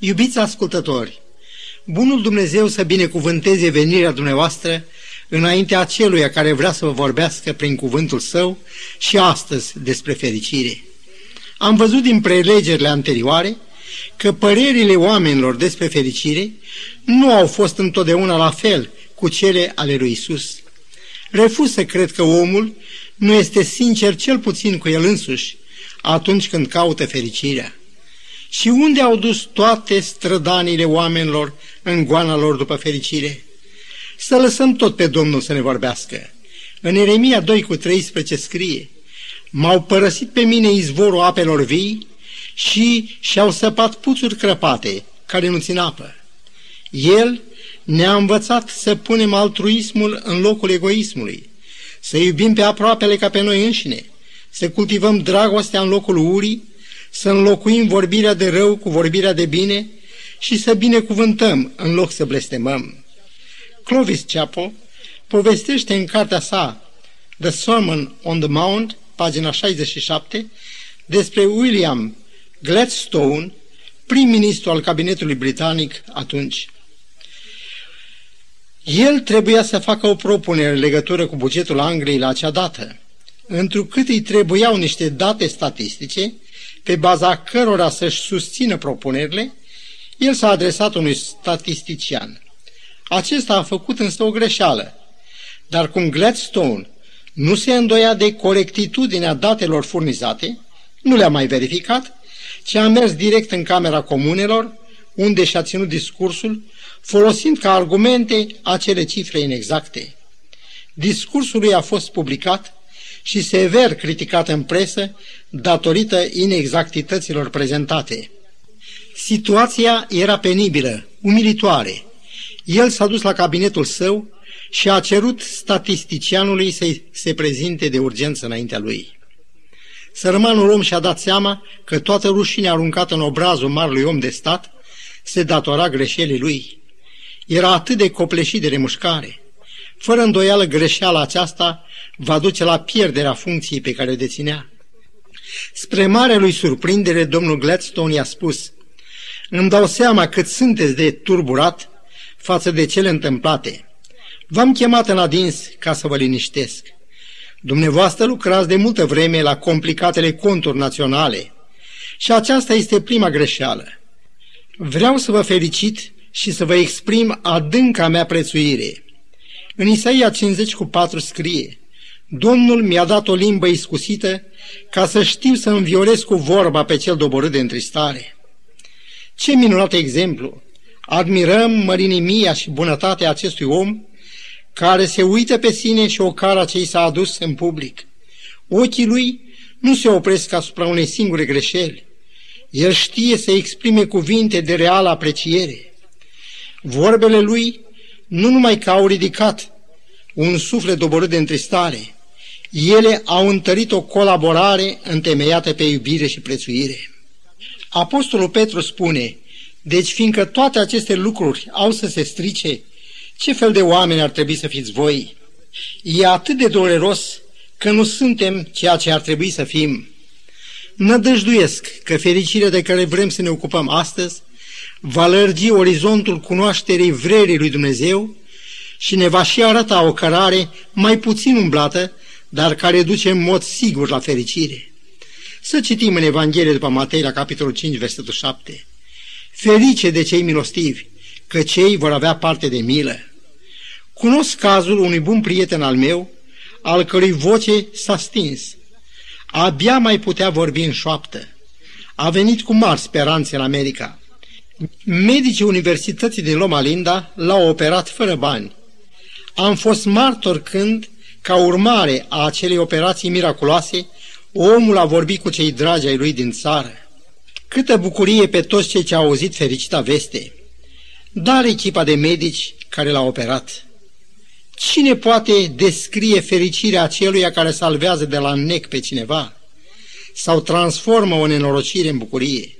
Iubiți ascultători, bunul Dumnezeu să binecuvânteze venirea dumneavoastră înaintea aceluia care vrea să vă vorbească prin cuvântul său și astăzi despre fericire. Am văzut din prelegerile anterioare că părerile oamenilor despre fericire nu au fost întotdeauna la fel cu cele ale lui Isus. Refuz să cred că omul nu este sincer cel puțin cu el însuși atunci când caută fericirea. Și unde au dus toate strădanile oamenilor în goana lor după fericire? Să lăsăm tot pe Domnul să ne vorbească. În Eremia 2 cu 13 scrie, M-au părăsit pe mine izvorul apelor vii și și-au săpat puțuri crăpate, care nu țin apă. El ne-a învățat să punem altruismul în locul egoismului, să iubim pe aproapele ca pe noi înșine, să cultivăm dragostea în locul urii, să înlocuim vorbirea de rău cu vorbirea de bine și să binecuvântăm în loc să blestemăm. Clovis Chapo povestește în cartea sa The Sermon on the Mount, pagina 67, despre William Gladstone, prim-ministru al cabinetului britanic atunci. El trebuia să facă o propunere în legătură cu bugetul Angliei la acea dată, întrucât îi trebuiau niște date statistice pe baza cărora să-și susțină propunerile, el s-a adresat unui statistician. Acesta a făcut însă o greșeală, dar cum Gladstone nu se îndoia de corectitudinea datelor furnizate, nu le-a mai verificat, ci a mers direct în Camera Comunelor, unde și-a ținut discursul, folosind ca argumente acele cifre inexacte. Discursul lui a fost publicat și sever criticat în presă datorită inexactităților prezentate. Situația era penibilă, umilitoare. El s-a dus la cabinetul său și a cerut statisticianului să se prezinte de urgență înaintea lui. Sărmanul om și-a dat seama că toată rușinea aruncată în obrazul marului om de stat se datora greșelii lui. Era atât de copleșit de remușcare. Fără îndoială, greșeala aceasta va duce la pierderea funcției pe care o deținea. Spre mare lui surprindere, domnul Gladstone i-a spus, Îmi dau seama cât sunteți de turburat față de cele întâmplate. V-am chemat în adins ca să vă liniștesc. Dumneavoastră lucrați de multă vreme la complicatele conturi naționale și aceasta este prima greșeală. Vreau să vă felicit și să vă exprim adânca mea prețuire. În Isaia 50 cu 4 scrie, Domnul mi-a dat o limbă iscusită ca să știu să învioresc cu vorba pe cel doborât de întristare. Ce minunat exemplu! Admirăm mărinimia și bunătatea acestui om care se uită pe sine și ocara ce i s-a adus în public. Ochii lui nu se opresc asupra unei singure greșeli. El știe să exprime cuvinte de reală apreciere. Vorbele lui nu numai că au ridicat un suflet doborât de întristare, ele au întărit o colaborare întemeiată pe iubire și prețuire. Apostolul Petru spune, deci fiindcă toate aceste lucruri au să se strice, ce fel de oameni ar trebui să fiți voi? E atât de dureros că nu suntem ceea ce ar trebui să fim. Nădăjduiesc că fericirea de care vrem să ne ocupăm astăzi va lărgi orizontul cunoașterii vrerii lui Dumnezeu și ne va și arăta o cărare mai puțin umblată, dar care duce în mod sigur la fericire. Să citim în Evanghelie după Matei la capitolul 5, versetul 7. Ferice de cei milostivi, că cei vor avea parte de milă. Cunosc cazul unui bun prieten al meu, al cărui voce s-a stins. Abia mai putea vorbi în șoaptă. A venit cu mari speranțe în America. Medicii Universității din Loma Linda l-au operat fără bani. Am fost martor când, ca urmare a acelei operații miraculoase, omul a vorbit cu cei dragi ai lui din țară. Câtă bucurie pe toți cei ce au auzit fericita veste! Dar echipa de medici care l-a operat. Cine poate descrie fericirea aceluia care salvează de la nec pe cineva? Sau transformă o nenorocire în bucurie?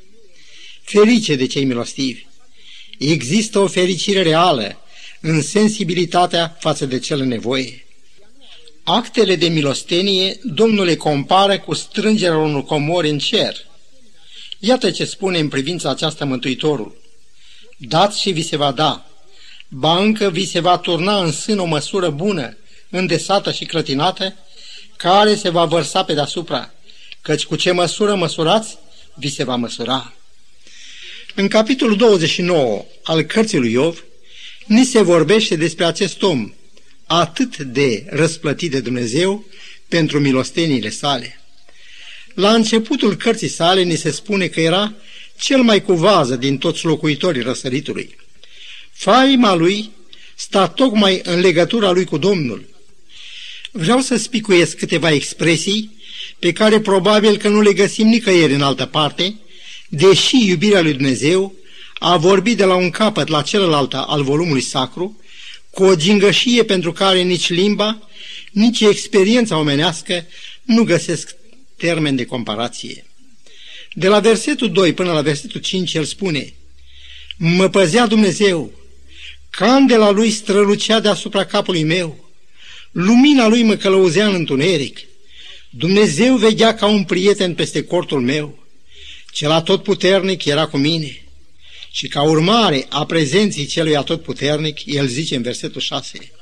Ferice de cei milostivi! Există o fericire reală în sensibilitatea față de cel în nevoie. Actele de milostenie Domnul le compară cu strângerea unor comori în cer. Iată ce spune în privința aceasta Mântuitorul. dați și vi se va da, ba încă vi se va turna în sân o măsură bună, îndesată și clătinată, care se va vărsa pe deasupra, căci cu ce măsură măsurați, vi se va măsura. În capitolul 29 al cărții lui Iov, ni se vorbește despre acest om atât de răsplătit de Dumnezeu pentru milostenile sale. La începutul cărții sale ni se spune că era cel mai cu vază din toți locuitorii răsăritului. Faima lui sta tocmai în legătura lui cu Domnul. Vreau să spicuiesc câteva expresii pe care probabil că nu le găsim nicăieri în altă parte, deși iubirea lui Dumnezeu a vorbit de la un capăt la celălalt al volumului sacru, cu o gingășie pentru care nici limba, nici experiența omenească nu găsesc termen de comparație. De la versetul 2 până la versetul 5 el spune Mă păzea Dumnezeu, candela lui strălucea deasupra capului meu, lumina lui mă călăuzea în întuneric, Dumnezeu veghea ca un prieten peste cortul meu, cel atotputernic era cu mine. Și ca urmare a prezenții celui atotputernic, el zice în versetul 6,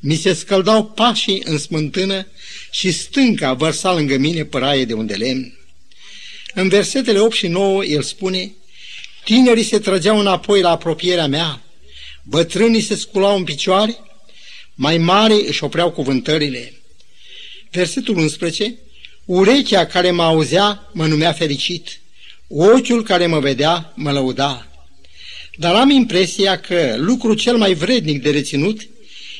mi se scăldau pașii în smântână și stânca vărsa lângă mine păraie de unde lemn. În versetele 8 și 9 el spune, tinerii se trăgeau înapoi la apropierea mea, bătrânii se sculau în picioare, mai mari își opreau cuvântările. Versetul 11, urechea care mă auzea mă numea fericit, ochiul care mă vedea mă lăuda. Dar am impresia că lucrul cel mai vrednic de reținut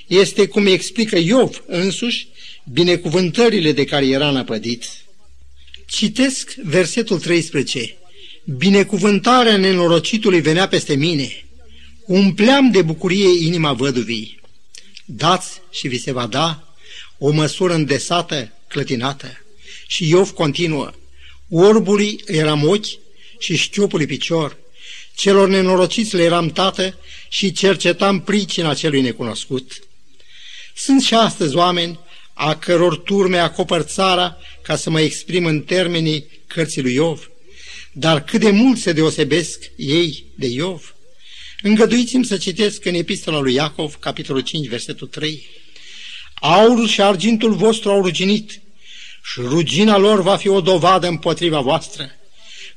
este cum explică Iov însuși binecuvântările de care era năpădit. Citesc versetul 13. Binecuvântarea nenorocitului venea peste mine. Umpleam de bucurie inima văduvii. Dați și vi se va da o măsură îndesată, clătinată. Și Iov continuă. Orbului eram ochi și șchiopului picior. Celor nenorociți le eram tată și cercetam pricina celui necunoscut. Sunt și astăzi oameni a căror turme acopăr țara ca să mă exprim în termenii cărții lui Iov. Dar cât de mult se deosebesc ei de Iov? Îngăduiți-mi să citesc în epistola lui Iacov, capitolul 5, versetul 3. Aurul și argintul vostru au ruginit și rugina lor va fi o dovadă împotriva voastră.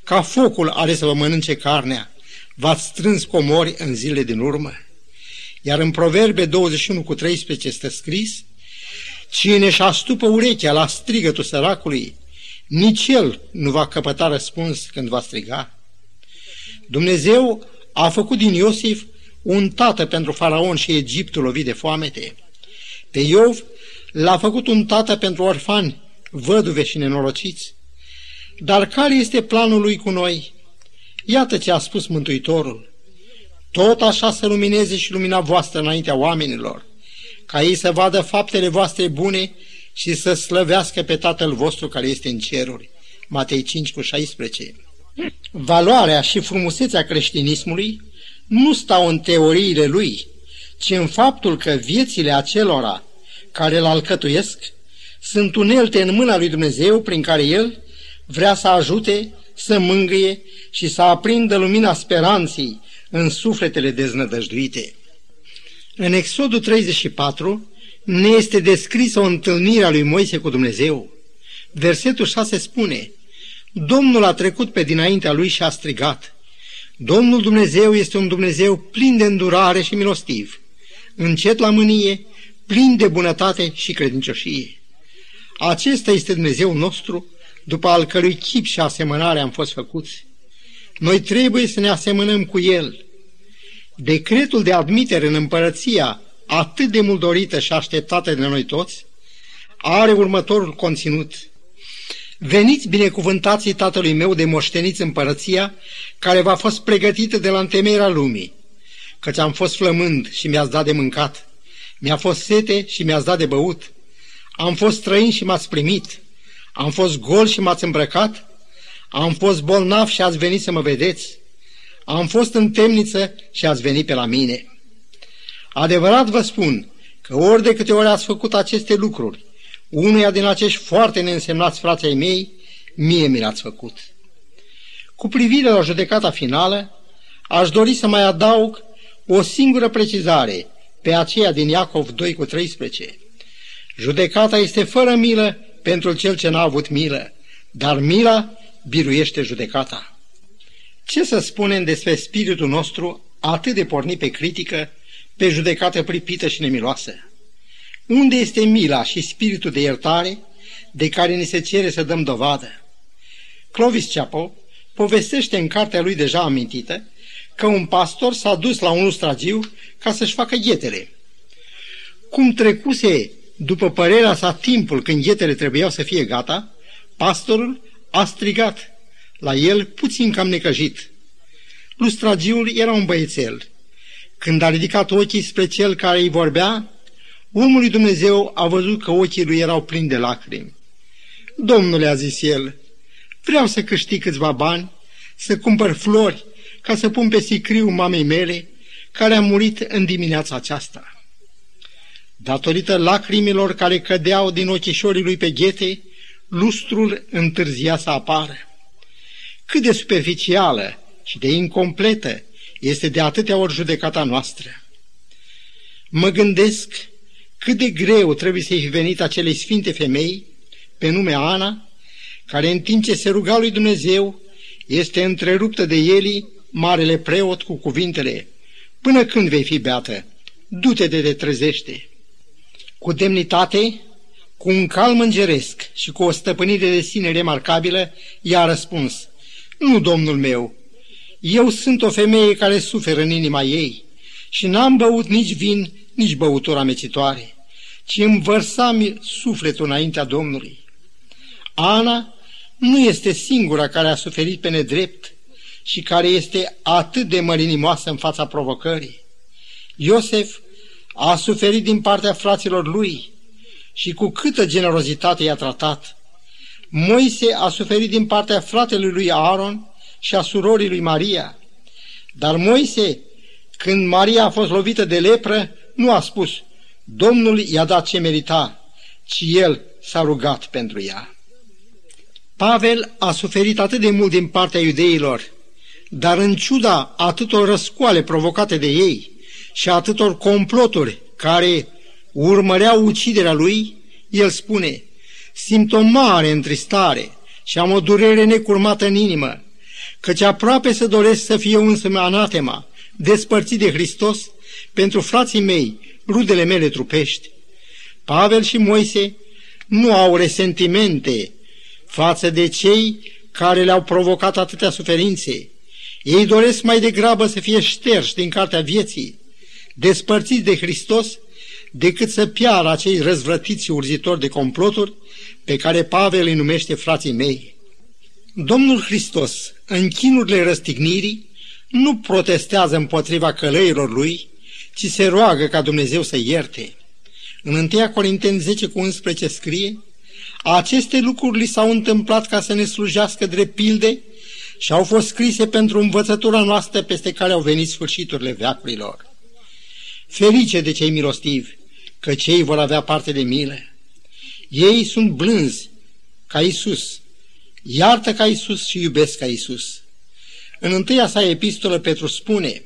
Ca focul are să vă mănânce carnea, v-ați strâns comori în zile din urmă. Iar în Proverbe 21 cu 13 este scris, Cine și astupă urechea la strigătul săracului, nici el nu va căpăta răspuns când va striga. Dumnezeu a făcut din Iosif un tată pentru faraon și Egiptul lovit de foamete. Pe Iov l-a făcut un tată pentru orfani, văduve și nenorociți. Dar care este planul lui cu noi? Iată ce a spus Mântuitorul. Tot așa să lumineze și lumina voastră înaintea oamenilor, ca ei să vadă faptele voastre bune și să slăvească pe Tatăl vostru care este în ceruri. Matei 5 cu 16. Valoarea și frumusețea creștinismului nu stau în teoriile lui, ci în faptul că viețile acelora care îl alcătuiesc sunt unelte în mâna lui Dumnezeu prin care El vrea să ajute, să mângâie și să aprindă lumina speranței în sufletele deznădăjduite. În Exodul 34 ne este descrisă o întâlnire a lui Moise cu Dumnezeu. Versetul 6 spune, Domnul a trecut pe dinaintea lui și a strigat, Domnul Dumnezeu este un Dumnezeu plin de îndurare și milostiv, încet la mânie, plin de bunătate și credincioșie. Acesta este Dumnezeu nostru, după al cărui chip și asemănare am fost făcuți. Noi trebuie să ne asemănăm cu El. Decretul de admitere în împărăția atât de mult dorită și așteptată de noi toți, are următorul conținut. Veniți binecuvântații tatălui meu de moșteniți împărăția, care v-a fost pregătită de la întemeierea lumii, căci am fost flămând și mi-ați dat de mâncat, mi-a fost sete și mi-ați dat de băut, am fost străin și m-ați primit, am fost gol și m-ați îmbrăcat, am fost bolnav și ați venit să mă vedeți, am fost în temniță și ați venit pe la mine. Adevărat vă spun că ori de câte ori ați făcut aceste lucruri, unuia din acești foarte neînsemnați frații mei, mie mi l-ați făcut. Cu privire la judecata finală, Aș dori să mai adaug o singură precizare pe aceea din Iacov 2 cu 13. Judecata este fără milă pentru cel ce n-a avut milă, dar mila biruiește judecata. Ce să spunem despre spiritul nostru atât de pornit pe critică, pe judecată pripită și nemiloasă? Unde este mila și spiritul de iertare de care ni se cere să dăm dovadă? Clovis Chapo povestește în cartea lui deja amintită că un pastor s-a dus la un lustragiu ca să-și facă ghetele. Cum trecuse, după părerea sa, timpul când ghetele trebuiau să fie gata, pastorul a strigat la el puțin cam necăjit. Lustragiul era un băiețel. Când a ridicat ochii spre cel care îi vorbea, omul lui Dumnezeu a văzut că ochii lui erau plini de lacrimi. Domnule, a zis el, vreau să câștig câțiva bani, să cumpăr flori, ca să pun pe sicriu mamei mele, care a murit în dimineața aceasta. Datorită lacrimilor care cădeau din ochișorii lui pe ghete, lustrul întârzia să apară. Cât de superficială și de incompletă este de atâtea ori judecata noastră. Mă gândesc cât de greu trebuie să-i fi venit acelei sfinte femei, pe nume Ana, care în timp ce se ruga lui Dumnezeu, este întreruptă de Eli, marele preot, cu cuvintele, Până când vei fi beată? Du-te de te trezește. Cu demnitate, cu un calm îngeresc și cu o stăpânire de sine remarcabilă, i-a răspuns, Nu, domnul meu, eu sunt o femeie care suferă în inima ei și n-am băut nici vin, nici băutură amecitoare, ci îmi vărsam sufletul înaintea Domnului. Ana nu este singura care a suferit pe nedrept și care este atât de mărinimoasă în fața provocării. Iosef a suferit din partea fraților lui și cu câtă generozitate i-a tratat. Moise a suferit din partea fratelui lui Aaron și a surorii lui Maria. Dar Moise, când Maria a fost lovită de lepră, nu a spus, Domnul i-a dat ce merita, ci el s-a rugat pentru ea. Pavel a suferit atât de mult din partea iudeilor, dar în ciuda atâtor răscoale provocate de ei și atâtor comploturi care urmăreau uciderea lui, el spune, simt o mare întristare și am o durere necurmată în inimă, căci aproape să doresc să fie însă anatema, despărțit de Hristos, pentru frații mei, rudele mele trupești. Pavel și Moise nu au resentimente față de cei care le-au provocat atâtea suferințe. Ei doresc mai degrabă să fie șterși din cartea vieții, despărțiți de Hristos, decât să piară acei răzvrătiți urzitori de comploturi pe care Pavel îi numește frații mei. Domnul Hristos, în chinurile răstignirii, nu protestează împotriva călăilor lui, ci se roagă ca Dumnezeu să ierte. În 1 Corinteni 10 cu 11 scrie, aceste lucruri li s-au întâmplat ca să ne slujească drept pilde și au fost scrise pentru învățătura noastră peste care au venit sfârșiturile veacurilor. Ferice de cei milostivi, că cei vor avea parte de milă. Ei sunt blânzi ca Isus, iartă ca Isus și iubesc ca Isus. În întâia sa epistolă Petru spune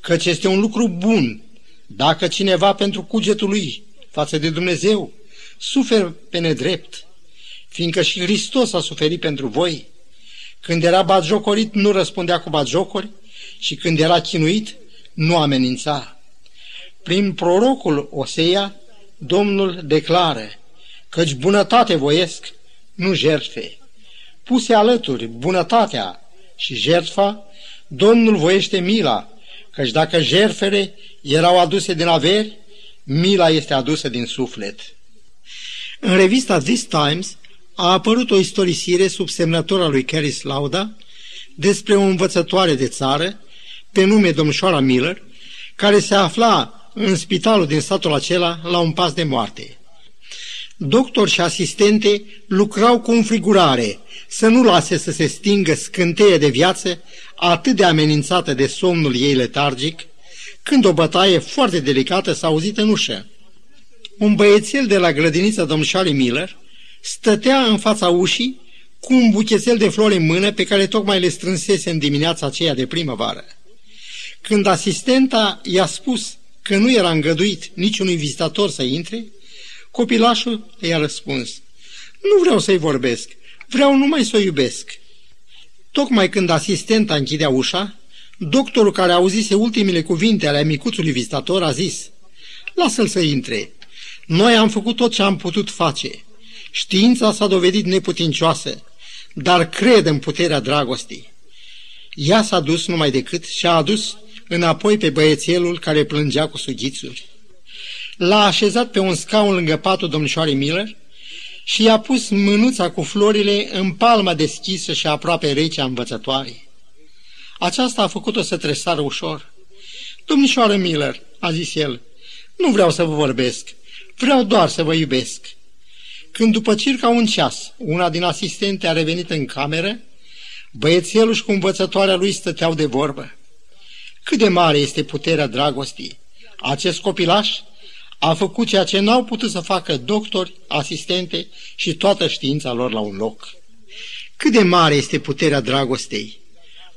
că este un lucru bun dacă cineva pentru cugetul lui față de Dumnezeu suferă pe nedrept, fiindcă și Hristos a suferit pentru voi. Când era batjocorit, nu răspundea cu batjocori și când era chinuit, nu amenința. Prin prorocul Osea, Domnul declară, căci bunătate voiesc, nu jertfe. Puse alături bunătatea și jertfa, Domnul voiește mila, căci dacă jertfele erau aduse din averi, mila este adusă din suflet. În revista This Times a apărut o istorisire sub semnătura lui Caris Lauda despre o învățătoare de țară, pe nume domnișoara Miller, care se afla în spitalul din satul acela la un pas de moarte. Doctor și asistente lucrau cu înfrigurare să nu lase să se stingă scânteie de viață atât de amenințată de somnul ei letargic, când o bătaie foarte delicată s-a auzit în ușă. Un băiețel de la grădinița domnșoarei Miller stătea în fața ușii cu un buchețel de flori în mână pe care tocmai le strânsese în dimineața aceea de primăvară. Când asistenta i-a spus că nu era îngăduit niciunui vizitator să intre, copilașul i-a răspuns, Nu vreau să-i vorbesc, vreau numai să o iubesc. Tocmai când asistenta închidea ușa, doctorul care auzise ultimele cuvinte ale micuțului vizitator a zis, Lasă-l să intre. Noi am făcut tot ce am putut face. Știința s-a dovedit neputincioasă, dar cred în puterea dragostei. Ea s-a dus numai decât și a adus înapoi pe băiețelul care plângea cu sughițuri. L-a așezat pe un scaun lângă patul domnișoarei Miller și i-a pus mânuța cu florile în palma deschisă și aproape rece a învățătoarei. Aceasta a făcut-o să tresară ușor. Domnișoară Miller, a zis el, nu vreau să vă vorbesc, vreau doar să vă iubesc. Când după circa un ceas, una din asistente a revenit în cameră, băiețelul și cu învățătoarea lui stăteau de vorbă. Cât de mare este puterea dragostii! Acest copilaș a făcut ceea ce n-au putut să facă doctori, asistente și toată știința lor la un loc. Cât de mare este puterea dragostei!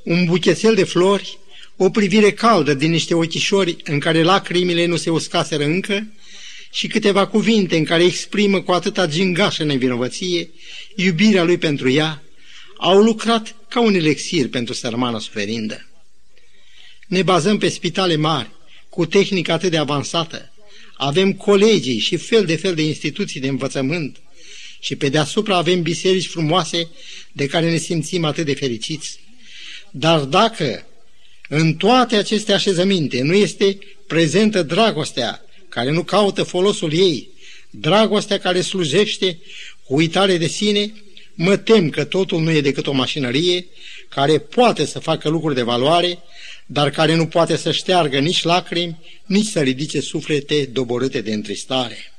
Un buchețel de flori, o privire caldă din niște ochișori în care lacrimile nu se uscaseră încă și câteva cuvinte în care exprimă cu atâta gingașă nevinovăție iubirea lui pentru ea, au lucrat ca un elixir pentru sărmana suferindă. Ne bazăm pe spitale mari, cu tehnică atât de avansată, avem colegii și fel de fel de instituții de învățământ și pe deasupra avem biserici frumoase de care ne simțim atât de fericiți. Dar dacă în toate aceste așezăminte nu este prezentă dragostea care nu caută folosul ei, dragostea care slujește cu uitare de sine, mă tem că totul nu e decât o mașinărie care poate să facă lucruri de valoare, dar care nu poate să șteargă nici lacrimi, nici să ridice suflete doborâte de întristare.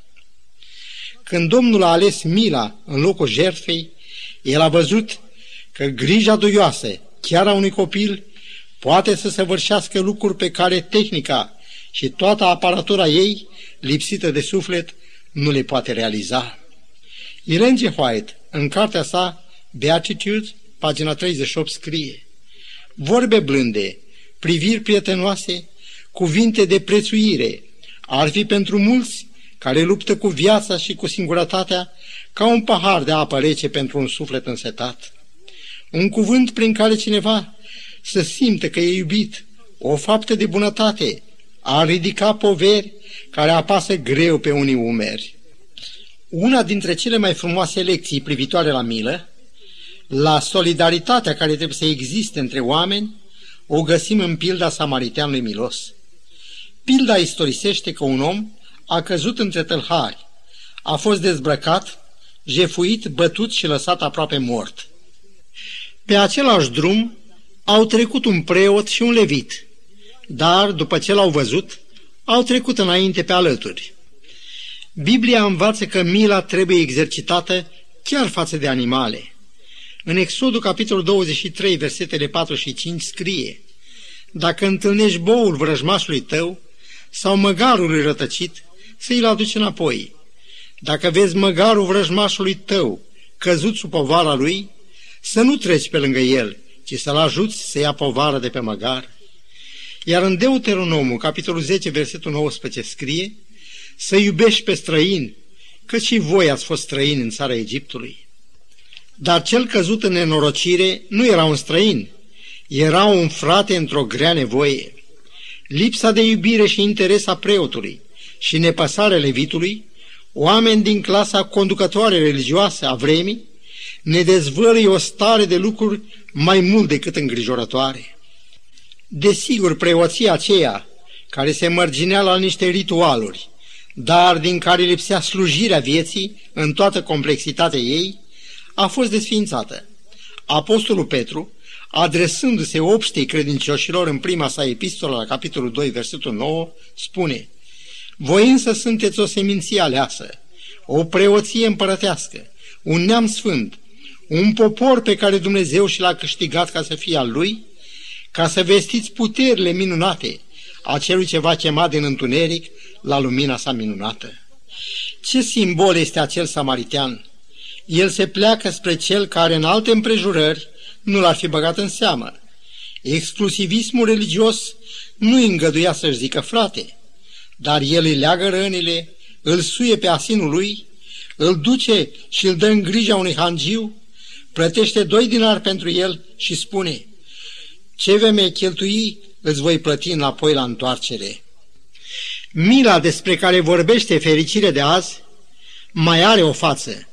Când Domnul a ales mila în locul jertfei, el a văzut că grija duioasă, chiar a unui copil, poate să săvârșească lucruri pe care tehnica și toată aparatura ei, lipsită de suflet, nu le poate realiza. Ellen G. White, în cartea sa Beatitudes, pagina 38, scrie Vorbe blânde, priviri prietenoase, cuvinte de prețuire, ar fi pentru mulți care luptă cu viața și cu singurătatea ca un pahar de apă rece pentru un suflet însetat. Un cuvânt prin care cineva să simte că e iubit, o faptă de bunătate, a ridica poveri care apasă greu pe unii umeri. Una dintre cele mai frumoase lecții privitoare la milă, la solidaritatea care trebuie să existe între oameni, o găsim în pilda samariteanului milos. Pilda istorisește că un om a căzut între tâlhari, a fost dezbrăcat, jefuit, bătut și lăsat aproape mort. Pe același drum au trecut un preot și un levit, dar, după ce l-au văzut, au trecut înainte pe alături. Biblia învață că mila trebuie exercitată chiar față de animale. În Exodul, capitolul 23, versetele 4 și 5, scrie Dacă întâlnești boul vrăjmașului tău sau măgarului rătăcit, să-i-l aduci înapoi. Dacă vezi măgarul vrăjmașului tău căzut sub povara lui, să nu treci pe lângă el, ci să-l ajuți să ia povară de pe măgar. Iar în Deuteronomul, capitolul 10, versetul 19, scrie să iubești pe străini, că și voi ați fost străini în țara Egiptului. Dar cel căzut în nenorocire nu era un străin, era un frate într-o grea nevoie. Lipsa de iubire și interes a preotului și nepăsarea levitului, oameni din clasa conducătoare religioasă a vremii, ne dezvăluie o stare de lucruri mai mult decât îngrijorătoare. Desigur, preoția aceea, care se mărginea la niște ritualuri, dar din care lipsea slujirea vieții în toată complexitatea ei, a fost desfințată. Apostolul Petru, adresându-se obștei credincioșilor în prima sa epistolă la capitolul 2, versetul 9, spune Voi însă sunteți o seminție aleasă, o preoție împărătească, un neam sfânt, un popor pe care Dumnezeu și l-a câștigat ca să fie al lui, ca să vestiți puterile minunate a celui ce va chema din întuneric la lumina sa minunată. Ce simbol este acel samaritean? El se pleacă spre cel care în alte împrejurări nu l-ar fi băgat în seamă. Exclusivismul religios nu îi îngăduia să-și zică frate, dar el îi leagă rănile, îl suie pe asinul lui, îl duce și îl dă în grija unui hangiu, plătește doi dinari pentru el și spune, ce vei cheltui, îți voi plăti înapoi la întoarcere. Mila despre care vorbește fericire de azi mai are o față,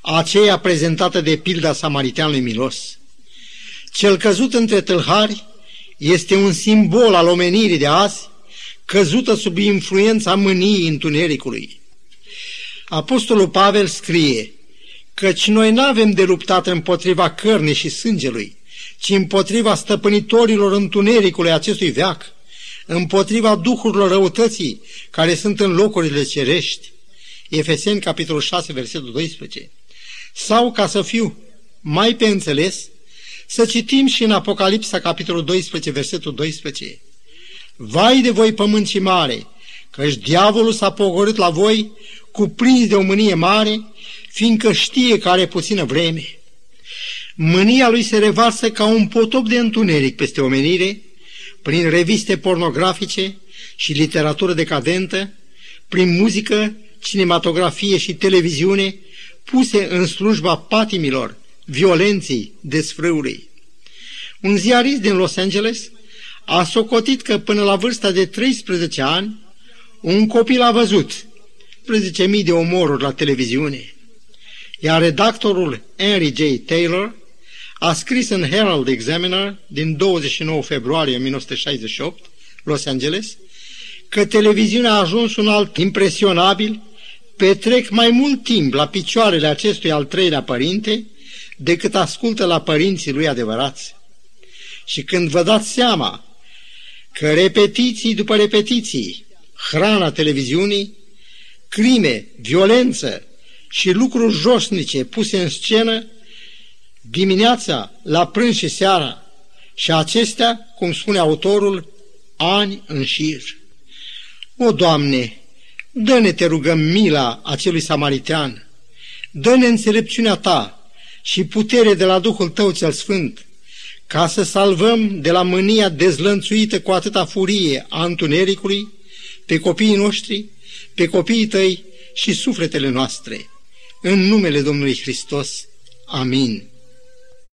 aceea prezentată de pilda samariteanului milos. Cel căzut între tâlhari este un simbol al omenirii de azi, căzută sub influența mâniei întunericului. Apostolul Pavel scrie, căci noi nu avem de luptat împotriva cărnii și sângelui, ci împotriva stăpânitorilor întunericului acestui veac, împotriva duhurilor răutății care sunt în locurile cerești. Efeseni, capitolul 6, versetul 12. Sau, ca să fiu mai pe înțeles, să citim și în Apocalipsa, capitolul 12, versetul 12. Vai de voi, pământ și mare, căci diavolul s-a pogorât la voi, cuprins de o mânie mare, fiindcă știe că are puțină vreme. Mânia lui se revarsă ca un potop de întuneric peste omenire, prin reviste pornografice și literatură decadentă, prin muzică, cinematografie și televiziune, puse în slujba patimilor, violenței, desfrâului. Un ziarist din Los Angeles a socotit că până la vârsta de 13 ani, un copil a văzut 13.000 de omoruri la televiziune, iar redactorul Henry J. Taylor a scris în Herald Examiner din 29 februarie 1968, Los Angeles, că televiziunea a ajuns un alt impresionabil, petrec mai mult timp la picioarele acestui al treilea părinte decât ascultă la părinții lui adevărați. Și când vă dați seama că repetiții după repetiții, hrana televiziunii, crime, violență și lucruri josnice puse în scenă, dimineața, la prânz și seara, și acestea, cum spune autorul, ani în șir. O, Doamne, dă-ne, te rugăm, mila acelui samaritean, dă-ne înțelepciunea Ta și putere de la Duhul Tău cel Sfânt, ca să salvăm de la mânia dezlănțuită cu atâta furie a întunericului pe copiii noștri, pe copiii Tăi și sufletele noastre. În numele Domnului Hristos. Amin.